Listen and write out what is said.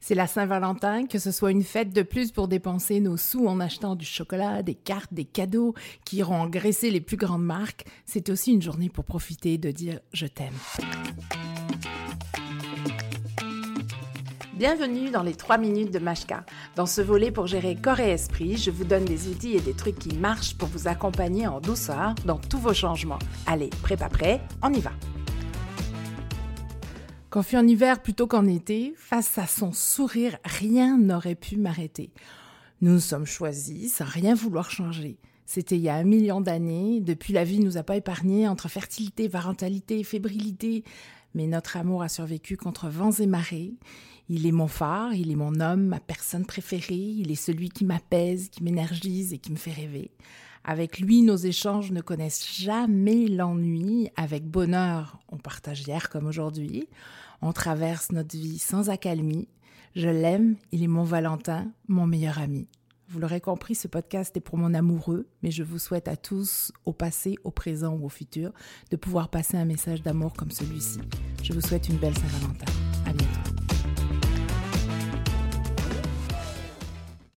C'est la Saint-Valentin, que ce soit une fête de plus pour dépenser nos sous en achetant du chocolat, des cartes, des cadeaux qui iront engraisser les plus grandes marques, c'est aussi une journée pour profiter de dire je t'aime. Bienvenue dans les 3 minutes de Mashka. Dans ce volet pour gérer corps et esprit, je vous donne des outils et des trucs qui marchent pour vous accompagner en douceur dans tous vos changements. Allez, prêt, on y va. Fut en hiver plutôt qu'en été, face à son sourire, rien n'aurait pu m'arrêter. Nous nous sommes choisis sans rien vouloir changer. C'était il y a un million d'années. Depuis, la vie nous a pas épargnés entre fertilité, parentalité, fébrilité. Mais notre amour a survécu contre vents et marées. Il est mon phare, il est mon homme, ma personne préférée, il est celui qui m'apaise, qui m'énergise et qui me fait rêver. Avec lui, nos échanges ne connaissent jamais l'ennui. Avec bonheur, on partage hier comme aujourd'hui. On traverse notre vie sans accalmie. Je l'aime, il est mon Valentin, mon meilleur ami. Vous l'aurez compris, ce podcast est pour mon amoureux, mais je vous souhaite à tous, au passé, au présent ou au futur, de pouvoir passer un message d'amour comme celui-ci. Je vous souhaite une belle Saint-Valentin.